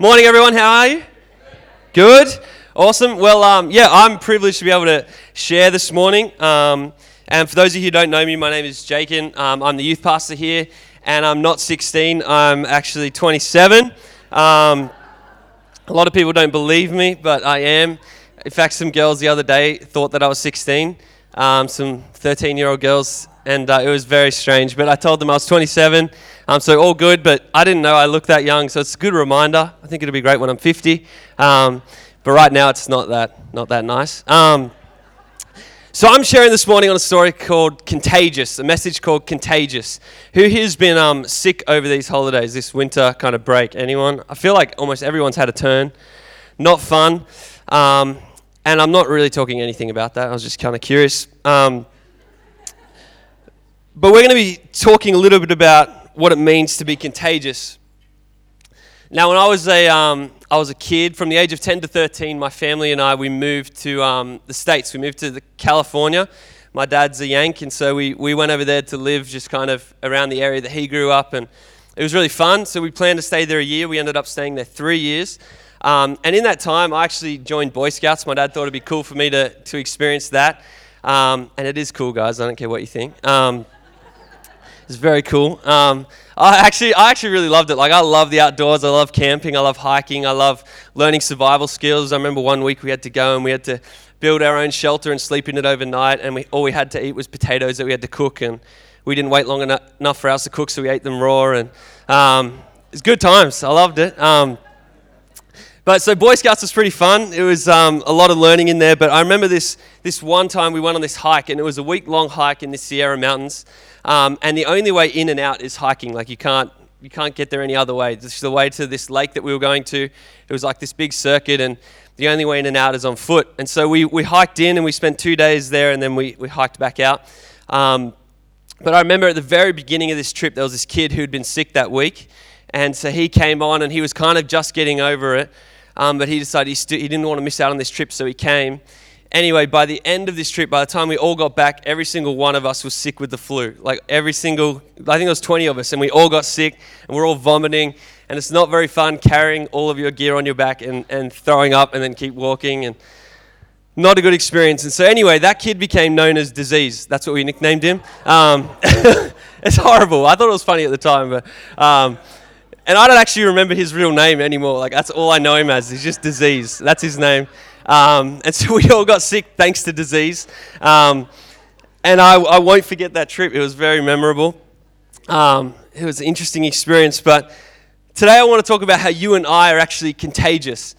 Morning, everyone. How are you? Good. Awesome. Well, um, yeah, I'm privileged to be able to share this morning. Um, and for those of you who don't know me, my name is Jakin. Um, I'm the youth pastor here, and I'm not 16. I'm actually 27. Um, a lot of people don't believe me, but I am. In fact, some girls the other day thought that I was 16. Um, some 13-year-old girls, and uh, it was very strange. But I told them I was 27. Um, so all good, but I didn't know I looked that young, so it's a good reminder. I think it'll be great when I'm 50. Um, but right now it's not that, not that nice. Um, so I'm sharing this morning on a story called Contagious, a message called Contagious. Who here's been um, sick over these holidays, this winter kind of break? Anyone? I feel like almost everyone's had a turn. Not fun. Um, and I'm not really talking anything about that. I was just kind of curious. Um, but we're going to be talking a little bit about what it means to be contagious. Now, when I was a, um, I was a kid, from the age of 10 to 13, my family and I, we moved to um, the States. We moved to California. My dad's a Yank, and so we, we went over there to live just kind of around the area that he grew up. And it was really fun. So we planned to stay there a year. We ended up staying there three years. Um, and in that time, I actually joined Boy Scouts. My dad thought it'd be cool for me to, to experience that. Um, and it is cool, guys. I don't care what you think. It's very cool. Um, I actually, I actually really loved it. Like, I love the outdoors. I love camping. I love hiking. I love learning survival skills. I remember one week we had to go and we had to build our own shelter and sleep in it overnight. And we, all we had to eat was potatoes that we had to cook. And we didn't wait long enough for us to cook, so we ate them raw. And um, it's good times. I loved it. Um, but so Boy Scouts was pretty fun. It was um, a lot of learning in there. But I remember this this one time we went on this hike, and it was a week long hike in the Sierra Mountains. Um, and the only way in and out is hiking. Like you can't you can't get there any other way. Just the way to this lake that we were going to. It was like this big circuit, and the only way in and out is on foot. And so we, we hiked in and we spent two days there, and then we, we hiked back out. Um, but I remember at the very beginning of this trip, there was this kid who'd been sick that week. And so he came on, and he was kind of just getting over it. Um, but he decided he, st- he didn't want to miss out on this trip, so he came. Anyway, by the end of this trip, by the time we all got back, every single one of us was sick with the flu. Like every single, I think it was 20 of us, and we all got sick, and we're all vomiting. And it's not very fun carrying all of your gear on your back and, and throwing up and then keep walking. And not a good experience. And so, anyway, that kid became known as Disease. That's what we nicknamed him. Um, it's horrible. I thought it was funny at the time, but. Um, and I don't actually remember his real name anymore. Like, that's all I know him as. He's just Disease. That's his name. Um, and so we all got sick thanks to disease. Um, and I, I, won't forget that trip. It was very memorable. Um, it was an interesting experience. But today I want to talk about how you and I are actually contagious.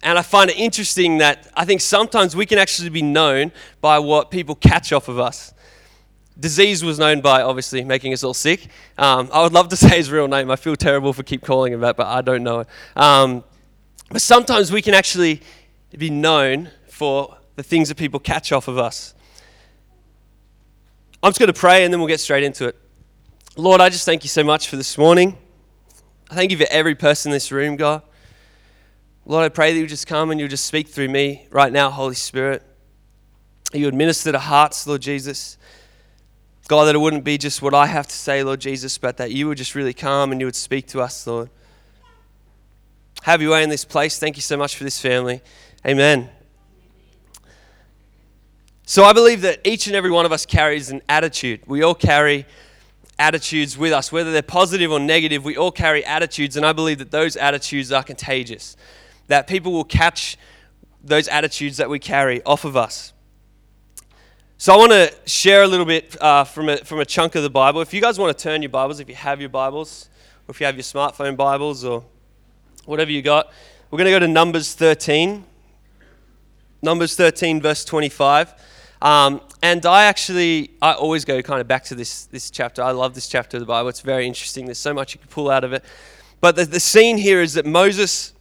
And I find it interesting that I think sometimes we can actually be known by what people catch off of us. Disease was known by obviously making us all sick. Um, I would love to say his real name. I feel terrible for keep calling him that, but I don't know it. Um, but sometimes we can actually be known for the things that people catch off of us. I'm just going to pray and then we'll get straight into it. Lord, I just thank you so much for this morning. I thank you for every person in this room, God. Lord, I pray that you just come and you'll just speak through me right now, Holy Spirit. You would minister to hearts, Lord Jesus. God, that it wouldn't be just what I have to say, Lord Jesus, but that you would just really come and you would speak to us, Lord. Have your way in this place. Thank you so much for this family. Amen. So I believe that each and every one of us carries an attitude. We all carry attitudes with us, whether they're positive or negative, we all carry attitudes, and I believe that those attitudes are contagious. That people will catch those attitudes that we carry off of us. So I want to share a little bit uh, from, a, from a chunk of the Bible. If you guys want to turn your Bibles, if you have your Bibles, or if you have your smartphone Bibles, or whatever you got, we're going to go to Numbers 13. Numbers 13, verse 25. Um, and I actually, I always go kind of back to this, this chapter. I love this chapter of the Bible. It's very interesting. There's so much you can pull out of it. But the, the scene here is that Moses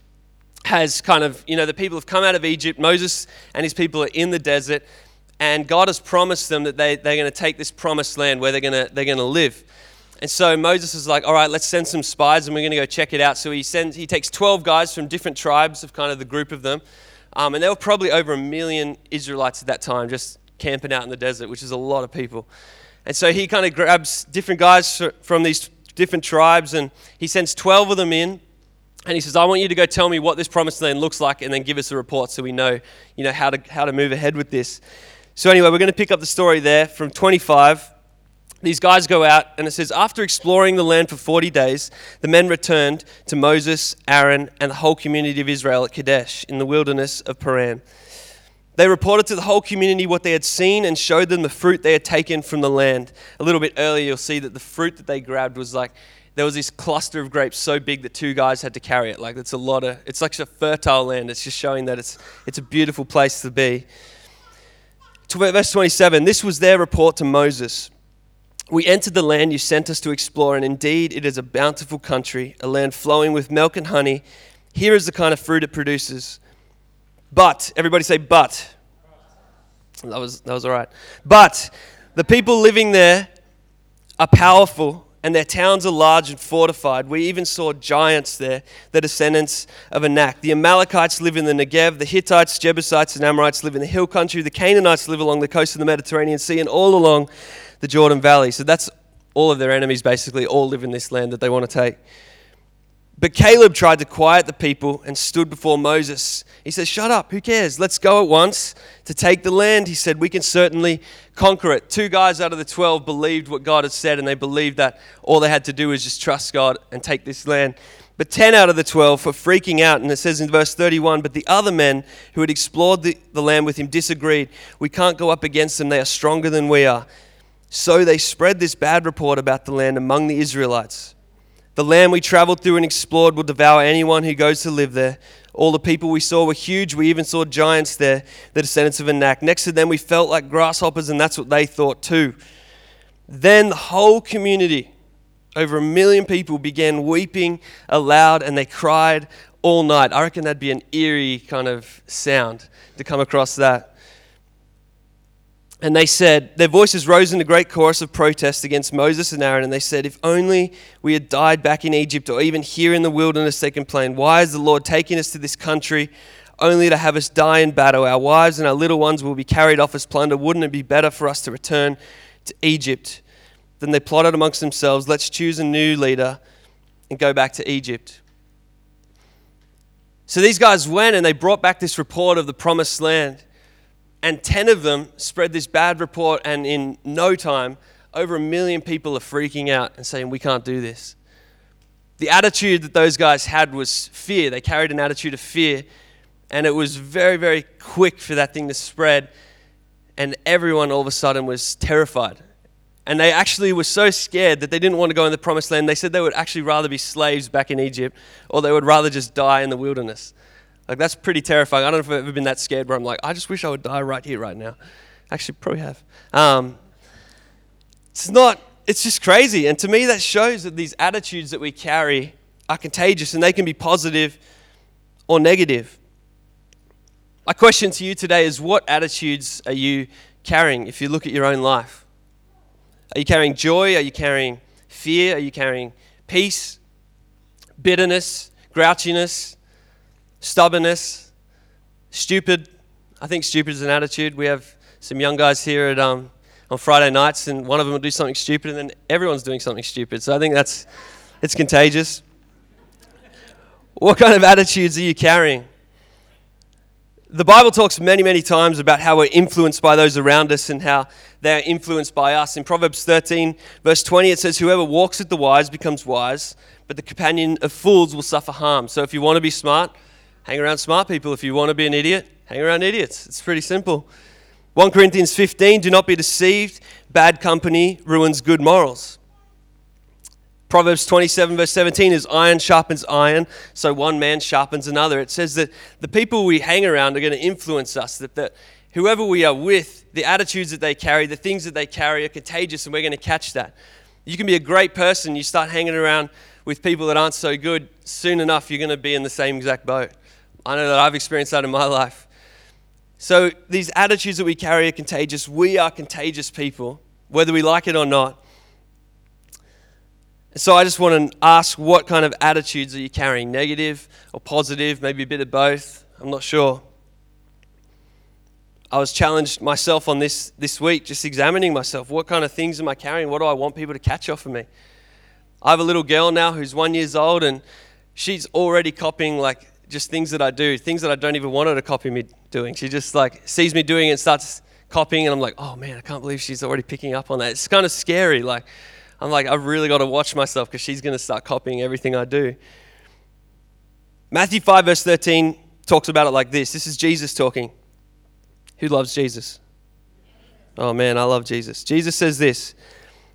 has kind of, you know, the people have come out of Egypt. Moses and his people are in the desert. And God has promised them that they, they're going to take this promised land where they're going to, they're going to live. And so Moses is like, all right, let's send some spies and we're going to go check it out. So he, sends, he takes 12 guys from different tribes of kind of the group of them. Um, and there were probably over a million Israelites at that time just camping out in the desert, which is a lot of people. And so he kind of grabs different guys from these different tribes and he sends 12 of them in. And he says, I want you to go tell me what this promised land looks like and then give us a report so we know, you know how, to, how to move ahead with this. So, anyway, we're going to pick up the story there from 25. These guys go out, and it says, After exploring the land for 40 days, the men returned to Moses, Aaron, and the whole community of Israel at Kadesh in the wilderness of Paran. They reported to the whole community what they had seen and showed them the fruit they had taken from the land. A little bit earlier, you'll see that the fruit that they grabbed was like there was this cluster of grapes so big that two guys had to carry it. Like it's a lot of, it's like a fertile land. It's just showing that it's, it's a beautiful place to be. Verse 27 This was their report to Moses. We entered the land you sent us to explore, and indeed it is a bountiful country, a land flowing with milk and honey. Here is the kind of fruit it produces. But, everybody say, but. That was, that was all right. But the people living there are powerful and their towns are large and fortified. We even saw giants there, the descendants of Anak. The Amalekites live in the Negev, the Hittites, Jebusites, and Amorites live in the hill country, the Canaanites live along the coast of the Mediterranean Sea and all along the Jordan Valley. So that's all of their enemies basically all live in this land that they want to take. But Caleb tried to quiet the people and stood before Moses. He said, Shut up, who cares? Let's go at once to take the land. He said, We can certainly conquer it. Two guys out of the 12 believed what God had said, and they believed that all they had to do was just trust God and take this land. But 10 out of the 12 were freaking out, and it says in verse 31 But the other men who had explored the, the land with him disagreed. We can't go up against them, they are stronger than we are. So they spread this bad report about the land among the Israelites. The land we traveled through and explored will devour anyone who goes to live there. All the people we saw were huge. We even saw giants there, the descendants of Anak. Next to them, we felt like grasshoppers, and that's what they thought too. Then the whole community, over a million people, began weeping aloud and they cried all night. I reckon that'd be an eerie kind of sound to come across that. And they said, their voices rose in a great chorus of protest against Moses and Aaron. And they said, If only we had died back in Egypt or even here in the wilderness, they complained. Why is the Lord taking us to this country only to have us die in battle? Our wives and our little ones will be carried off as plunder. Wouldn't it be better for us to return to Egypt? Then they plotted amongst themselves, Let's choose a new leader and go back to Egypt. So these guys went and they brought back this report of the promised land. And 10 of them spread this bad report, and in no time, over a million people are freaking out and saying, We can't do this. The attitude that those guys had was fear. They carried an attitude of fear, and it was very, very quick for that thing to spread. And everyone all of a sudden was terrified. And they actually were so scared that they didn't want to go in the promised land. They said they would actually rather be slaves back in Egypt, or they would rather just die in the wilderness. Like, that's pretty terrifying. I don't know if I've ever been that scared where I'm like, I just wish I would die right here, right now. Actually, probably have. Um, it's not, it's just crazy. And to me, that shows that these attitudes that we carry are contagious and they can be positive or negative. My question to you today is what attitudes are you carrying if you look at your own life? Are you carrying joy? Are you carrying fear? Are you carrying peace, bitterness, grouchiness, stubbornness, stupid. I think stupid is an attitude. We have some young guys here at, um, on Friday nights, and one of them will do something stupid, and then everyone's doing something stupid. So I think that's it's contagious. What kind of attitudes are you carrying? The Bible talks many, many times about how we're influenced by those around us and how they're influenced by us. In Proverbs 13, verse 20, it says, Whoever walks with the wise becomes wise, but the companion of fools will suffer harm. So if you want to be smart, hang around smart people. If you want to be an idiot, hang around idiots. It's pretty simple. 1 Corinthians 15 do not be deceived. Bad company ruins good morals. Proverbs 27, verse 17 is iron sharpens iron, so one man sharpens another. It says that the people we hang around are going to influence us, that, that whoever we are with, the attitudes that they carry, the things that they carry are contagious, and we're going to catch that. You can be a great person, you start hanging around with people that aren't so good, soon enough, you're going to be in the same exact boat. I know that I've experienced that in my life. So these attitudes that we carry are contagious. We are contagious people, whether we like it or not. So I just want to ask what kind of attitudes are you carrying? Negative or positive? Maybe a bit of both? I'm not sure. I was challenged myself on this this week, just examining myself. What kind of things am I carrying? What do I want people to catch off of me? I have a little girl now who's one years old, and she's already copying like just things that I do, things that I don't even want her to copy me doing. She just like sees me doing it and starts copying, and I'm like, oh man, I can't believe she's already picking up on that. It's kind of scary. Like, I'm like, I've really got to watch myself because she's going to start copying everything I do. Matthew 5, verse 13 talks about it like this. This is Jesus talking. Who loves Jesus? Oh man, I love Jesus. Jesus says this.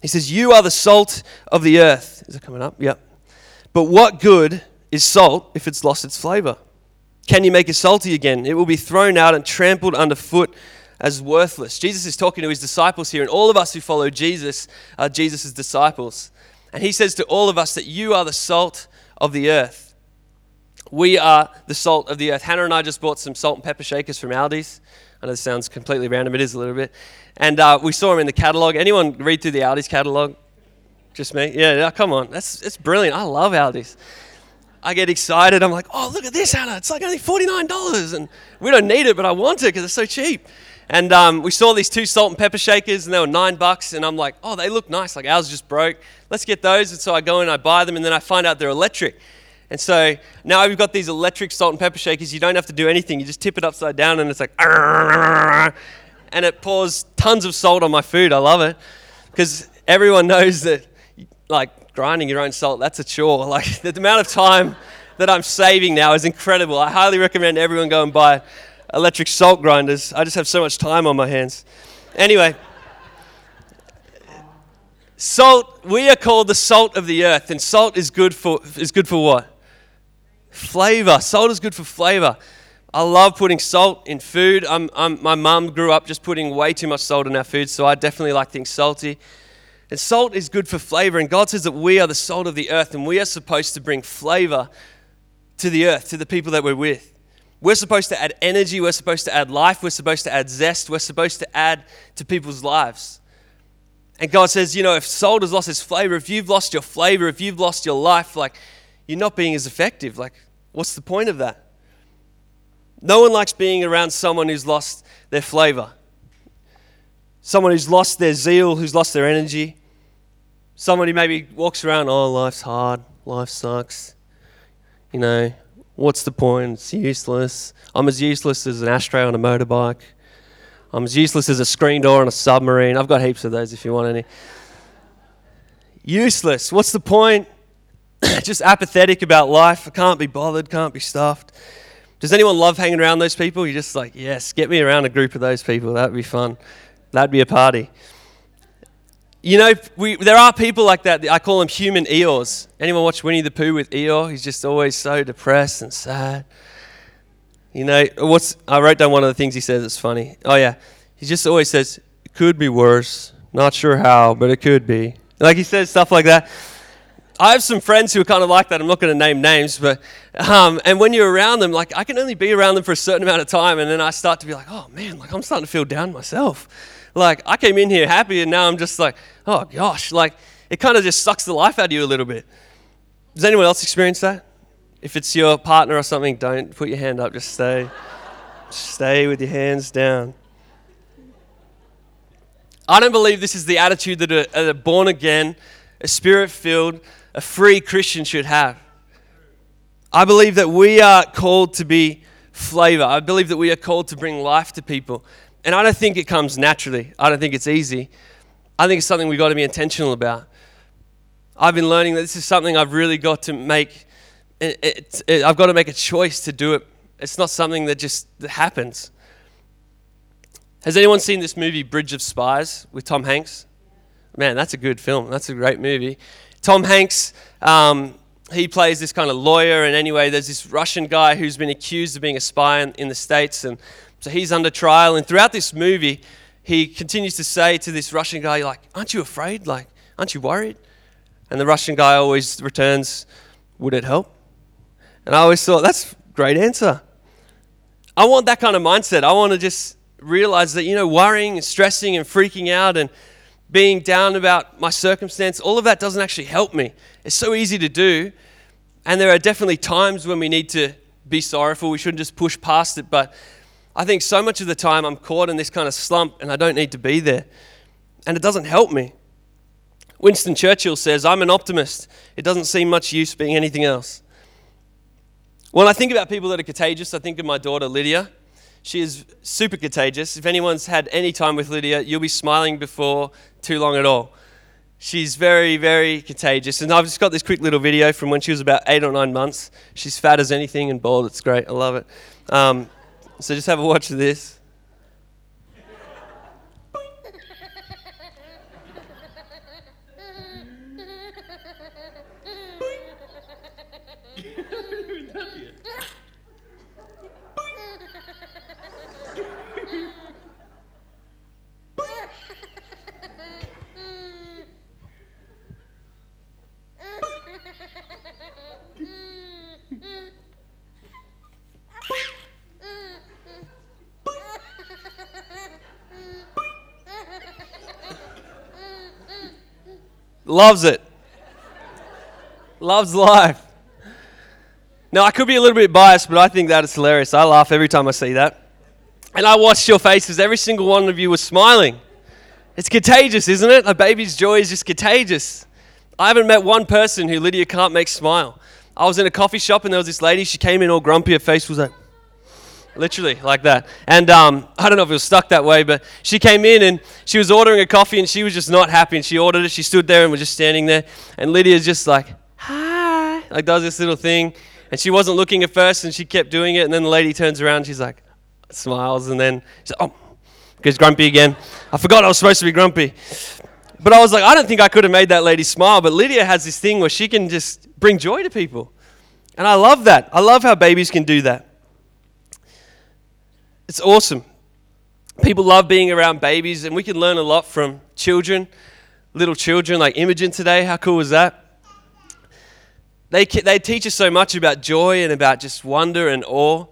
He says, You are the salt of the earth. Is it coming up? Yep. But what good is salt if it's lost its flavor? Can you make it salty again? It will be thrown out and trampled underfoot as worthless. Jesus is talking to his disciples here, and all of us who follow Jesus are Jesus' disciples. And he says to all of us that you are the salt of the earth. We are the salt of the earth. Hannah and I just bought some salt and pepper shakers from Aldi's. I know this sounds completely random, it is a little bit. And uh, we saw them in the catalog. Anyone read through the Aldi's catalog? Just me? Yeah, come on. That's, that's brilliant. I love Aldi's. I get excited. I'm like, oh, look at this, Hannah. It's like only $49. And we don't need it, but I want it because it's so cheap. And um, we saw these two salt and pepper shakers, and they were nine bucks. And I'm like, oh, they look nice. Like ours just broke. Let's get those. And so I go and I buy them, and then I find out they're electric. And so now we've got these electric salt and pepper shakers. You don't have to do anything. You just tip it upside down, and it's like, and it pours tons of salt on my food. I love it because everyone knows that, like grinding your own salt, that's a chore. Like the amount of time that I'm saving now is incredible. I highly recommend everyone go and buy electric salt grinders. I just have so much time on my hands. Anyway, salt, we are called the salt of the earth, and salt is good for, is good for what? Flavor. Salt is good for flavor. I love putting salt in food. I'm, I'm, my mum grew up just putting way too much salt in our food, so I definitely like things salty. And salt is good for flavor, and God says that we are the salt of the earth, and we are supposed to bring flavor to the earth, to the people that we're with. We're supposed to add energy, we're supposed to add life, we're supposed to add zest, we're supposed to add to people's lives. And God says, you know, if salt has lost its flavor, if you've lost your flavor, if you've lost your life, like you're not being as effective. Like, what's the point of that? No one likes being around someone who's lost their flavor, someone who's lost their zeal, who's lost their energy, someone who maybe walks around, oh, life's hard, life sucks. You know, What's the point? It's useless. I'm as useless as an ashtray on a motorbike. I'm as useless as a screen door on a submarine. I've got heaps of those if you want any. Useless. What's the point? Just apathetic about life. I can't be bothered, can't be stuffed. Does anyone love hanging around those people? You're just like, yes, get me around a group of those people. That'd be fun. That'd be a party. You know, we, there are people like that. I call them human Eeyores. Anyone watch Winnie the Pooh with Eeyore? He's just always so depressed and sad. You know, what's I wrote down one of the things he says. It's funny. Oh yeah, he just always says it could be worse. Not sure how, but it could be. Like he says stuff like that. I have some friends who are kind of like that. I'm not going to name names, but um, and when you're around them, like I can only be around them for a certain amount of time, and then I start to be like, oh man, like I'm starting to feel down myself. Like I came in here happy, and now I'm just like, oh gosh, like it kind of just sucks the life out of you a little bit. Does anyone else experience that? If it's your partner or something, don't put your hand up. Just stay, stay with your hands down. I don't believe this is the attitude that a, a born again, a spirit filled, a free Christian should have. I believe that we are called to be flavor. I believe that we are called to bring life to people. And I don't think it comes naturally. I don't think it's easy. I think it's something we've got to be intentional about. I've been learning that this is something I've really got to make. It, it, I've got to make a choice to do it. It's not something that just that happens. Has anyone seen this movie, Bridge of Spies, with Tom Hanks? Man, that's a good film. That's a great movie. Tom Hanks, um, he plays this kind of lawyer, and anyway, there's this Russian guy who's been accused of being a spy in, in the States, and so he's under trial. And throughout this movie, he continues to say to this Russian guy, like, aren't you afraid? Like, aren't you worried? And the Russian guy always returns, would it help? And I always thought, that's a great answer. I want that kind of mindset. I want to just realize that, you know, worrying and stressing and freaking out and being down about my circumstance, all of that doesn't actually help me. It's so easy to do. And there are definitely times when we need to be sorrowful. We shouldn't just push past it. But I think so much of the time I'm caught in this kind of slump and I don't need to be there. And it doesn't help me. Winston Churchill says, I'm an optimist. It doesn't seem much use being anything else. When I think about people that are contagious, I think of my daughter Lydia. She is super contagious. If anyone's had any time with Lydia, you'll be smiling before too long at all. She's very, very contagious. And I've just got this quick little video from when she was about eight or nine months. She's fat as anything and bald. It's great. I love it. Um, so just have a watch of this. Loves it. Loves life. Now, I could be a little bit biased, but I think that is hilarious. I laugh every time I see that. And I watched your faces. Every single one of you was smiling. It's contagious, isn't it? A baby's joy is just contagious. I haven't met one person who Lydia can't make smile. I was in a coffee shop and there was this lady. She came in all grumpy. Her face was like, literally like that. And um, I don't know if it was stuck that way, but she came in and she was ordering a coffee and she was just not happy. And she ordered it. She stood there and was just standing there. And Lydia's just like, hi, like does this little thing. And she wasn't looking at first and she kept doing it. And then the lady turns around and she's like, smiles. And then she's like, oh, gets grumpy again. I forgot I was supposed to be grumpy. But I was like, I don't think I could have made that lady smile. But Lydia has this thing where she can just bring joy to people. And I love that. I love how babies can do that. It's awesome. People love being around babies, and we can learn a lot from children, little children like Imogen today. How cool is that? They, they teach us so much about joy and about just wonder and awe.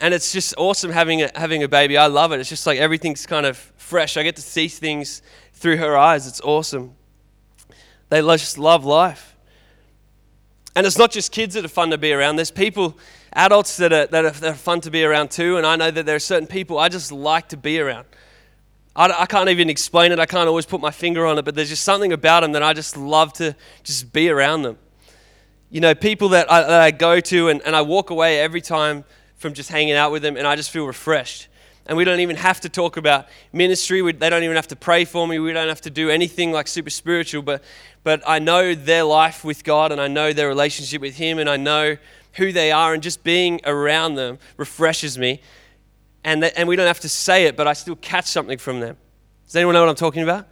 And it's just awesome having a, having a baby. I love it. It's just like everything's kind of fresh. I get to see things through her eyes. It's awesome. They just love life. And it's not just kids that are fun to be around. There's people adults that are, that are, that are fun to be around too. And I know that there are certain people I just like to be around. I, I can't even explain it. I can't always put my finger on it, but there's just something about them that I just love to just be around them. You know, people that I, that I go to and, and I walk away every time from just hanging out with them and I just feel refreshed. And we don't even have to talk about ministry. We, they don't even have to pray for me. We don't have to do anything like super spiritual. But, but I know their life with God and I know their relationship with Him and I know who they are, and just being around them refreshes me. And, and we don't have to say it, but I still catch something from them. Does anyone know what I'm talking about?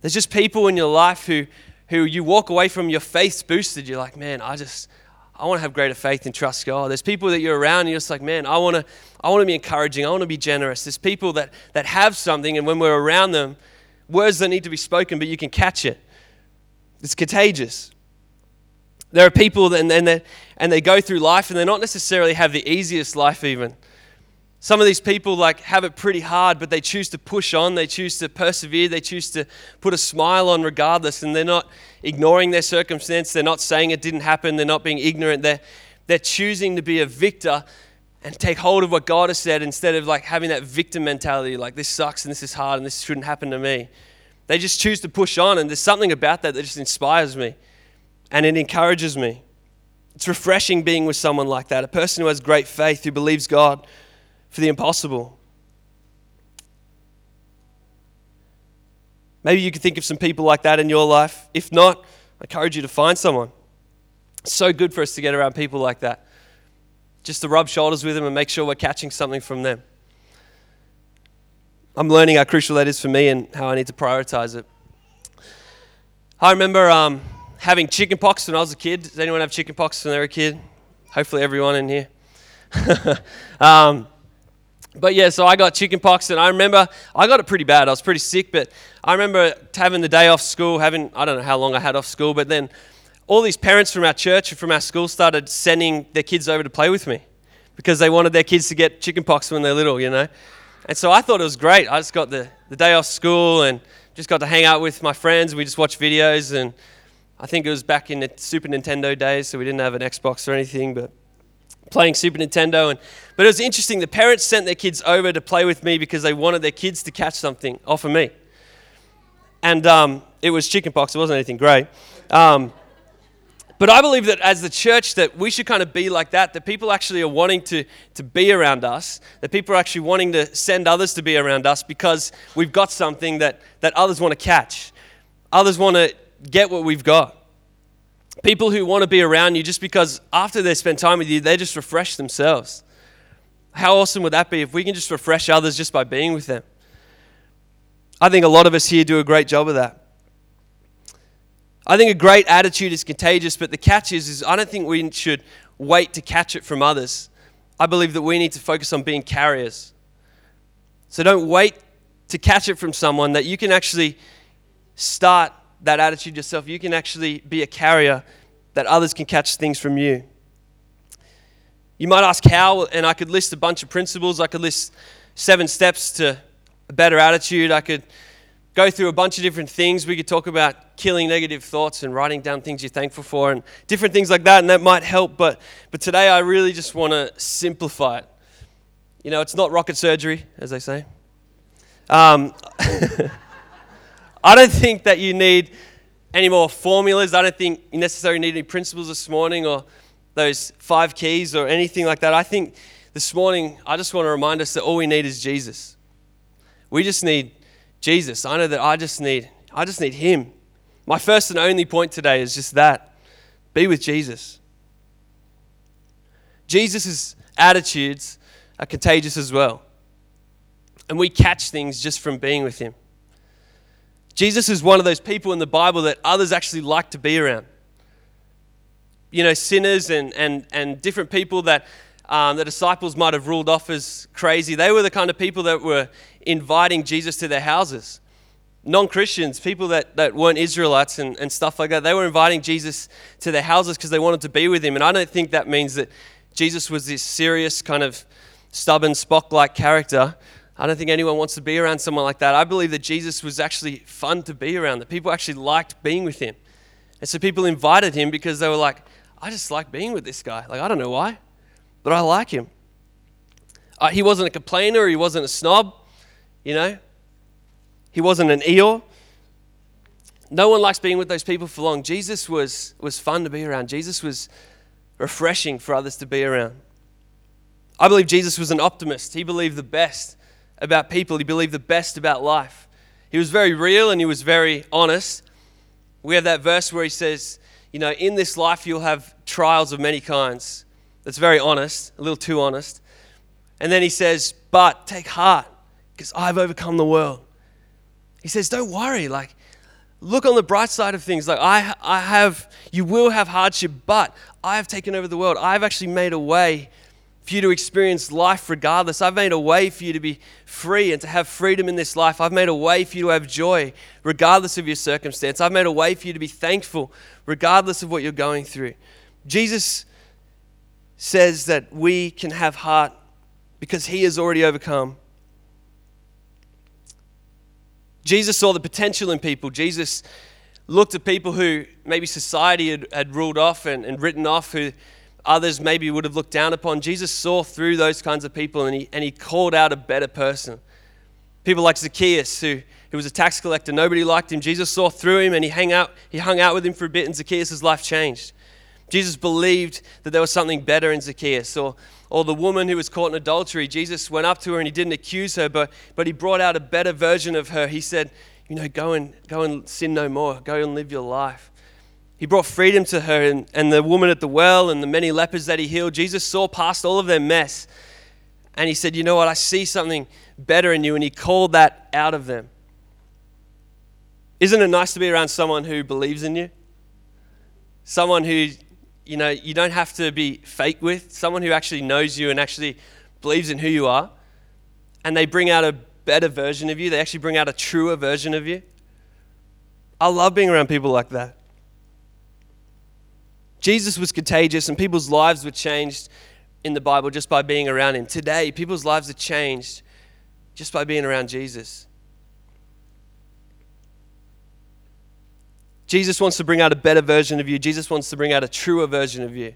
There's just people in your life who, who you walk away from, your faith's boosted. You're like, man, I just, I want to have greater faith and trust God. There's people that you're around and you're just like, man, I want to, I want to be encouraging. I want to be generous. There's people that, that have something, and when we're around them, words don't need to be spoken, but you can catch it. It's contagious. There are people and, and, and they go through life and they not necessarily have the easiest life even. Some of these people like have it pretty hard, but they choose to push on, they choose to persevere, they choose to put a smile on regardless, and they're not ignoring their circumstance, they're not saying it didn't happen, they're not being ignorant, they're, they're choosing to be a victor and take hold of what God has said instead of like having that victim mentality, like this sucks and this is hard and this shouldn't happen to me. They just choose to push on, and there's something about that that just inspires me and it encourages me. It's refreshing being with someone like that, a person who has great faith, who believes God for the impossible. Maybe you could think of some people like that in your life. If not, I encourage you to find someone. It's so good for us to get around people like that. Just to rub shoulders with them and make sure we're catching something from them. I'm learning how crucial that is for me and how I need to prioritize it. I remember um, having chickenpox when I was a kid. Does anyone have chickenpox when they were a kid? Hopefully, everyone in here. um, but yeah, so I got chickenpox, and I remember I got it pretty bad. I was pretty sick, but I remember having the day off school, having, I don't know how long I had off school, but then all these parents from our church and from our school started sending their kids over to play with me because they wanted their kids to get chickenpox when they're little, you know. And so I thought it was great. I just got the, the day off school and just got to hang out with my friends. We just watched videos and I think it was back in the Super Nintendo days, so we didn't have an Xbox or anything, but playing Super Nintendo. And, but it was interesting. The parents sent their kids over to play with me because they wanted their kids to catch something off of me. And um, it was chickenpox. It wasn't anything great. Um, But I believe that as the church that we should kind of be like that, that people actually are wanting to, to be around us, that people are actually wanting to send others to be around us because we've got something that, that others want to catch. Others want to get what we've got. People who want to be around you just because after they spend time with you, they just refresh themselves. How awesome would that be if we can just refresh others just by being with them? I think a lot of us here do a great job of that. I think a great attitude is contagious, but the catch is, is I don't think we should wait to catch it from others. I believe that we need to focus on being carriers. So don't wait to catch it from someone, that you can actually start that attitude yourself. You can actually be a carrier that others can catch things from you. You might ask how, and I could list a bunch of principles. I could list seven steps to a better attitude. I could go through a bunch of different things. We could talk about killing negative thoughts and writing down things you're thankful for and different things like that, and that might help. But, but today I really just want to simplify it. You know, it's not rocket surgery, as they say. Um, I don't think that you need any more formulas. I don't think you necessarily need any principles this morning or those five keys or anything like that. I think this morning, I just want to remind us that all we need is Jesus. We just need Jesus. I know that I just need, I just need Him. My first and only point today is just that be with Jesus. Jesus' attitudes are contagious as well. And we catch things just from being with Him. Jesus is one of those people in the Bible that others actually like to be around. You know, sinners and, and, and different people that um, the disciples might have ruled off as crazy. They were the kind of people that were inviting Jesus to their houses. Non Christians, people that, that weren't Israelites and, and stuff like that, they were inviting Jesus to their houses because they wanted to be with him. And I don't think that means that Jesus was this serious, kind of stubborn, Spock like character. I don't think anyone wants to be around someone like that. I believe that Jesus was actually fun to be around, that people actually liked being with him. And so people invited him because they were like, I just like being with this guy. Like, I don't know why, but I like him. Uh, he wasn't a complainer, he wasn't a snob, you know, he wasn't an Eeyore. No one likes being with those people for long. Jesus was, was fun to be around, Jesus was refreshing for others to be around. I believe Jesus was an optimist, he believed the best about people, he believed the best about life. He was very real and he was very honest. We have that verse where he says, You know, in this life you'll have trials of many kinds. That's very honest, a little too honest. And then he says, But take heart, because I've overcome the world. He says, Don't worry, like, look on the bright side of things. Like, I, I have, you will have hardship, but I have taken over the world. I've actually made a way for you to experience life regardless. I've made a way for you to be free and to have freedom in this life. I've made a way for you to have joy regardless of your circumstance. I've made a way for you to be thankful regardless of what you're going through. Jesus says that we can have heart because he has already overcome. Jesus saw the potential in people. Jesus looked at people who maybe society had, had ruled off and, and written off, who others maybe would have looked down upon. Jesus saw through those kinds of people and he, and he called out a better person. People like Zacchaeus, who, who was a tax collector, nobody liked him. Jesus saw through him and he, hung out, he hung out with him for a bit, and Zacchaeus' life changed. Jesus believed that there was something better in Zacchaeus. Or, or the woman who was caught in adultery, Jesus went up to her and he didn't accuse her, but, but he brought out a better version of her. He said, You know, go and, go and sin no more, go and live your life. He brought freedom to her and, and the woman at the well and the many lepers that he healed. Jesus saw past all of their mess and he said, You know what? I see something better in you. And he called that out of them. Isn't it nice to be around someone who believes in you? Someone who, you know, you don't have to be fake with, someone who actually knows you and actually believes in who you are. And they bring out a better version of you, they actually bring out a truer version of you. I love being around people like that. Jesus was contagious and people's lives were changed in the Bible just by being around him. Today, people's lives are changed just by being around Jesus. Jesus wants to bring out a better version of you. Jesus wants to bring out a truer version of you.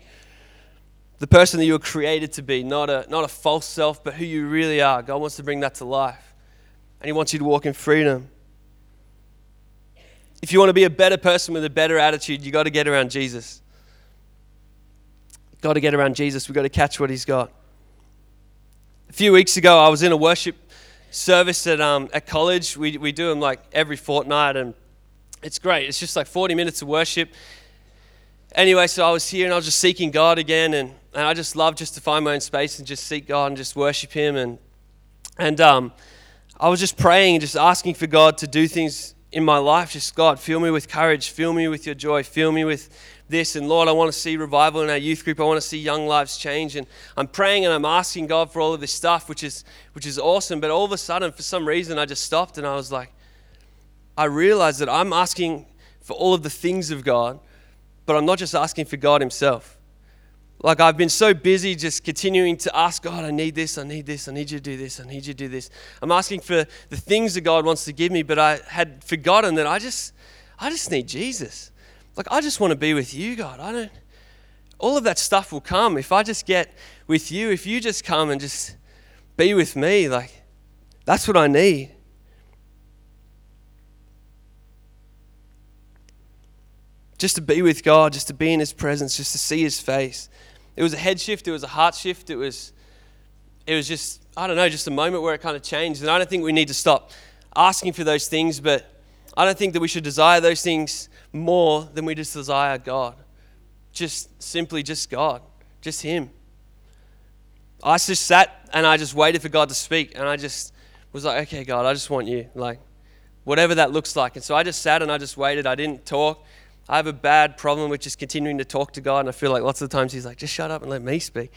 The person that you were created to be, not a, not a false self, but who you really are. God wants to bring that to life. And He wants you to walk in freedom. If you want to be a better person with a better attitude, you got to get around Jesus. Got to get around Jesus. We've got to catch what he's got. A few weeks ago, I was in a worship service at, um, at college. We, we do them like every fortnight, and it's great. It's just like 40 minutes of worship. Anyway, so I was here and I was just seeking God again, and, and I just love just to find my own space and just seek God and just worship Him. And, and um, I was just praying and just asking for God to do things in my life. Just God, fill me with courage, fill me with your joy, fill me with this. And Lord, I want to see revival in our youth group. I want to see young lives change. And I'm praying and I'm asking God for all of this stuff, which is, which is awesome. But all of a sudden, for some reason, I just stopped and I was like, I realized that I'm asking for all of the things of God, but I'm not just asking for God Himself. Like I've been so busy just continuing to ask God, I need this, I need this, I need you to do this, I need you to do this. I'm asking for the things that God wants to give me, but I had forgotten that I just I just need Jesus. Like, I just want to be with you, God. I don't, all of that stuff will come if I just get with you. If you just come and just be with me, like, that's what I need. Just to be with God, just to be in His presence, just to see His face. It was a head shift, it was a heart shift, it was, it was just, I don't know, just a moment where it kind of changed. And I don't think we need to stop asking for those things, but I don't think that we should desire those things more than we just desire God. Just simply just God, just Him. I just sat and I just waited for God to speak, and I just was like, okay, God, I just want you. Like, whatever that looks like. And so I just sat and I just waited. I didn't talk. I have a bad problem with just continuing to talk to God, and I feel like lots of the times He's like, just shut up and let me speak.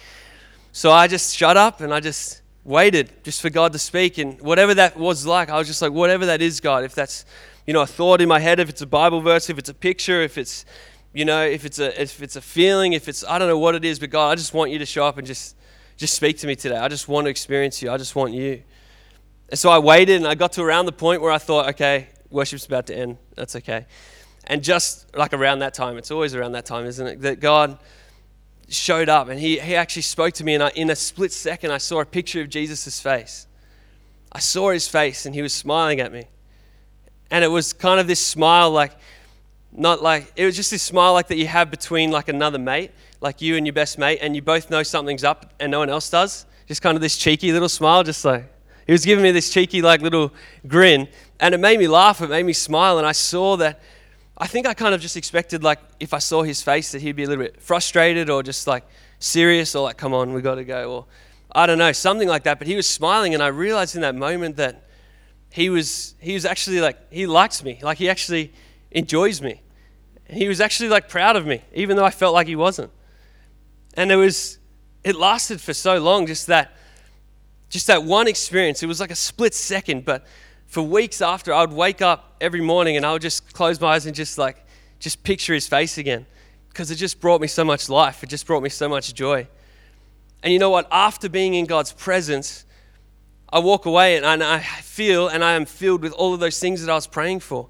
So I just shut up and I just waited just for God to speak. And whatever that was like, I was just like, whatever that is, God, if that's you know, a thought in my head, if it's a Bible verse, if it's a picture, if it's, you know, if it's a, if it's a feeling, if it's, I don't know what it is, but God, I just want you to show up and just, just speak to me today. I just want to experience you. I just want you. And so I waited and I got to around the point where I thought, okay, worship's about to end. That's okay. And just like around that time, it's always around that time, isn't it? That God showed up and he, he actually spoke to me. And I, in a split second, I saw a picture of Jesus' face. I saw his face and he was smiling at me. And it was kind of this smile, like, not like, it was just this smile like that you have between like another mate, like you and your best mate, and you both know something's up and no one else does. Just kind of this cheeky little smile, just like, he was giving me this cheeky, like, little grin. And it made me laugh, it made me smile. And I saw that, I think I kind of just expected, like, if I saw his face, that he'd be a little bit frustrated or just like serious or like, come on, we got to go. Or I don't know, something like that. But he was smiling, and I realized in that moment that he was he was actually like he likes me like he actually enjoys me he was actually like proud of me even though i felt like he wasn't and it was it lasted for so long just that just that one experience it was like a split second but for weeks after i would wake up every morning and i would just close my eyes and just like just picture his face again because it just brought me so much life it just brought me so much joy and you know what after being in god's presence I walk away and I feel and I am filled with all of those things that I was praying for.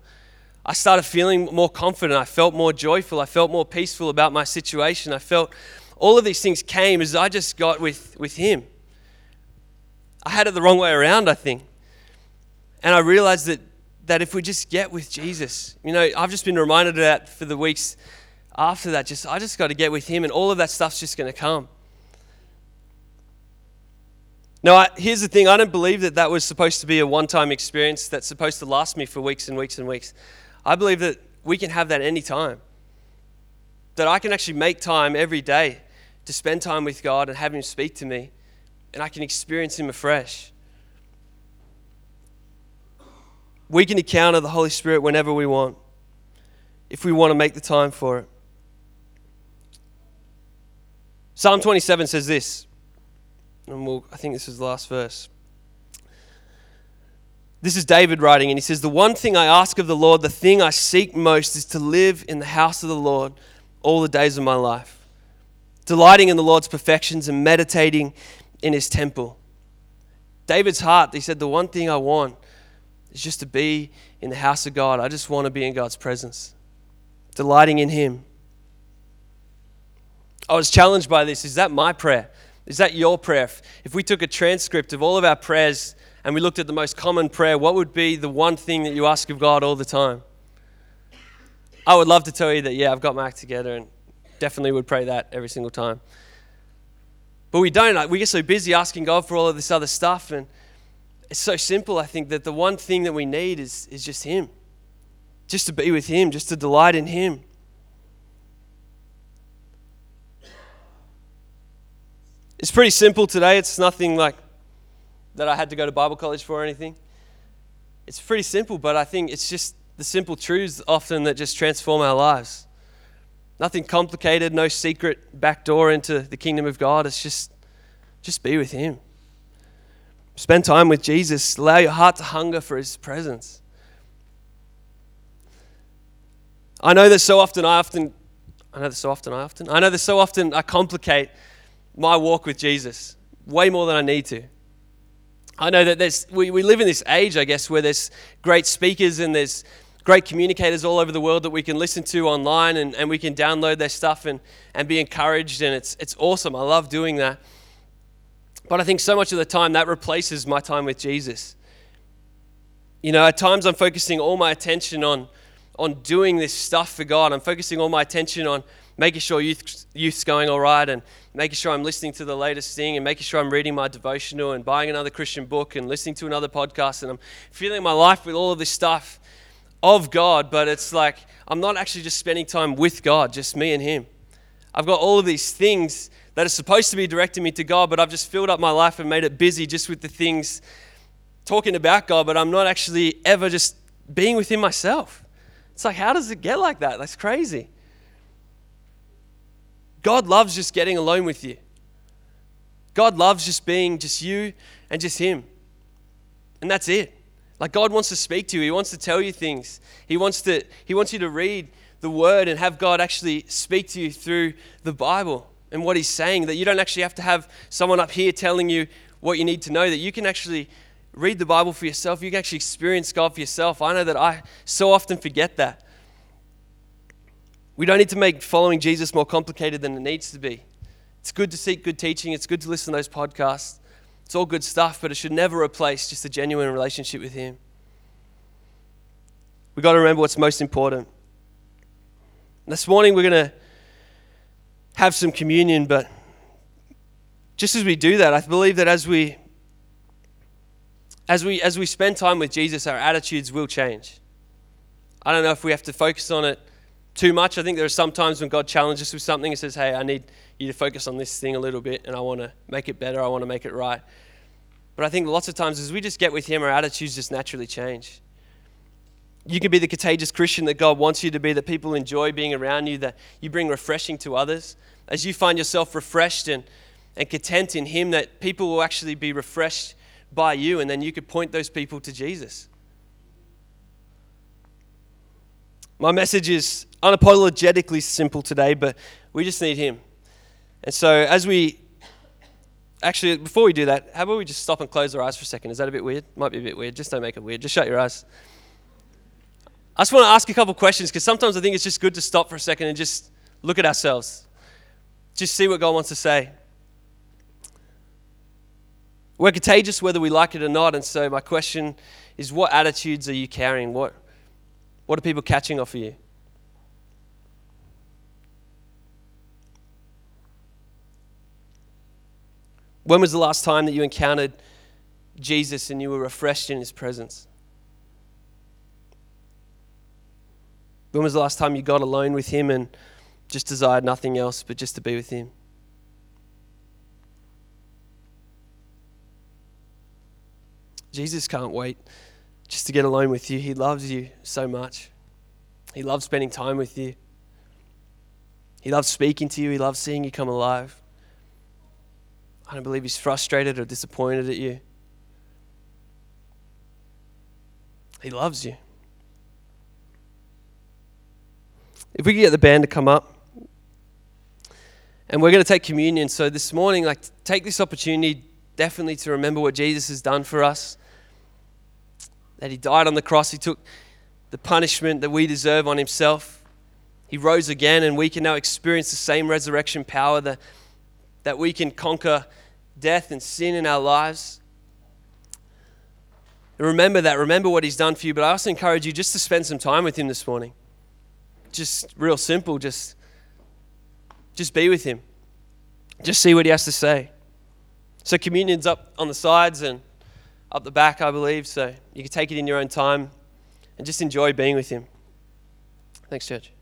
I started feeling more confident. I felt more joyful. I felt more peaceful about my situation. I felt all of these things came as I just got with, with Him. I had it the wrong way around, I think. And I realized that, that if we just get with Jesus, you know, I've just been reminded of that for the weeks after that. Just I just got to get with Him, and all of that stuff's just going to come. Now, I, here's the thing I don't believe that that was supposed to be a one time experience that's supposed to last me for weeks and weeks and weeks. I believe that we can have that any time. That I can actually make time every day to spend time with God and have Him speak to me, and I can experience Him afresh. We can encounter the Holy Spirit whenever we want, if we want to make the time for it. Psalm 27 says this and we'll, I think this is the last verse. This is David writing, and he says, The one thing I ask of the Lord, the thing I seek most, is to live in the house of the Lord all the days of my life, delighting in the Lord's perfections and meditating in his temple. David's heart, he said, The one thing I want is just to be in the house of God. I just want to be in God's presence, delighting in him. I was challenged by this. Is that my prayer? Is that your prayer? If we took a transcript of all of our prayers and we looked at the most common prayer, what would be the one thing that you ask of God all the time? I would love to tell you that, yeah, I've got my act together and definitely would pray that every single time. But we don't. Like, we get so busy asking God for all of this other stuff, and it's so simple. I think that the one thing that we need is, is just Him, just to be with Him, just to delight in Him. It's pretty simple today. It's nothing like that I had to go to Bible college for or anything. It's pretty simple, but I think it's just the simple truths often that just transform our lives. Nothing complicated, no secret back door into the kingdom of God. It's just just be with him. Spend time with Jesus. Allow your heart to hunger for his presence. I know that so often I often I know that so often I often I know that so often I complicate my walk with Jesus way more than I need to. I know that there's, we, we live in this age, I guess, where there's great speakers and there's great communicators all over the world that we can listen to online and, and we can download their stuff and, and be encouraged. And it's, it's awesome. I love doing that. But I think so much of the time that replaces my time with Jesus. You know, at times I'm focusing all my attention on, on doing this stuff for God. I'm focusing all my attention on making sure youth, youth's going all right and making sure I'm listening to the latest thing and making sure I'm reading my devotional and buying another Christian book and listening to another podcast. And I'm filling my life with all of this stuff of God, but it's like I'm not actually just spending time with God, just me and Him. I've got all of these things that are supposed to be directing me to God, but I've just filled up my life and made it busy just with the things talking about God, but I'm not actually ever just being with Him myself. It's like, how does it get like that? That's crazy. God loves just getting alone with you. God loves just being just you and just Him. And that's it. Like God wants to speak to you. He wants to tell you things. He wants to he wants you to read the word and have God actually speak to you through the Bible and what he's saying that you don't actually have to have someone up here telling you what you need to know that you can actually read the Bible for yourself. You can actually experience God for yourself. I know that I so often forget that. We don't need to make following Jesus more complicated than it needs to be. It's good to seek good teaching, it's good to listen to those podcasts. It's all good stuff, but it should never replace just a genuine relationship with Him. We've got to remember what's most important. This morning we're going to have some communion, but just as we do that, I believe that as we as we as we spend time with Jesus, our attitudes will change. I don't know if we have to focus on it too much. I think there are some times when God challenges us with something and says, Hey, I need you to focus on this thing a little bit and I want to make it better. I want to make it right. But I think lots of times as we just get with Him, our attitudes just naturally change. You can be the contagious Christian that God wants you to be, that people enjoy being around you, that you bring refreshing to others. As you find yourself refreshed and, and content in Him, that people will actually be refreshed by you, and then you could point those people to Jesus. My message is unapologetically simple today, but we just need Him. And so, as we actually, before we do that, how about we just stop and close our eyes for a second? Is that a bit weird? Might be a bit weird. Just don't make it weird. Just shut your eyes. I just want to ask a couple questions because sometimes I think it's just good to stop for a second and just look at ourselves. Just see what God wants to say. We're contagious whether we like it or not. And so, my question is what attitudes are you carrying? What, what are people catching off of you? When was the last time that you encountered Jesus and you were refreshed in his presence? When was the last time you got alone with him and just desired nothing else but just to be with him? Jesus can't wait just to get alone with you. He loves you so much. He loves spending time with you. He loves speaking to you. He loves seeing you come alive. I don't believe he's frustrated or disappointed at you. He loves you. If we could get the band to come up, and we're going to take communion. So this morning, like, take this opportunity definitely to remember what Jesus has done for us. That he died on the cross, he took the punishment that we deserve on himself. He rose again, and we can now experience the same resurrection power that, that we can conquer death and sin in our lives. And remember that. Remember what He's done for you. But I also encourage you just to spend some time with Him this morning. Just real simple. Just just be with him. Just see what he has to say. So, communion's up on the sides and up the back, I believe. So, you can take it in your own time and just enjoy being with him. Thanks, church.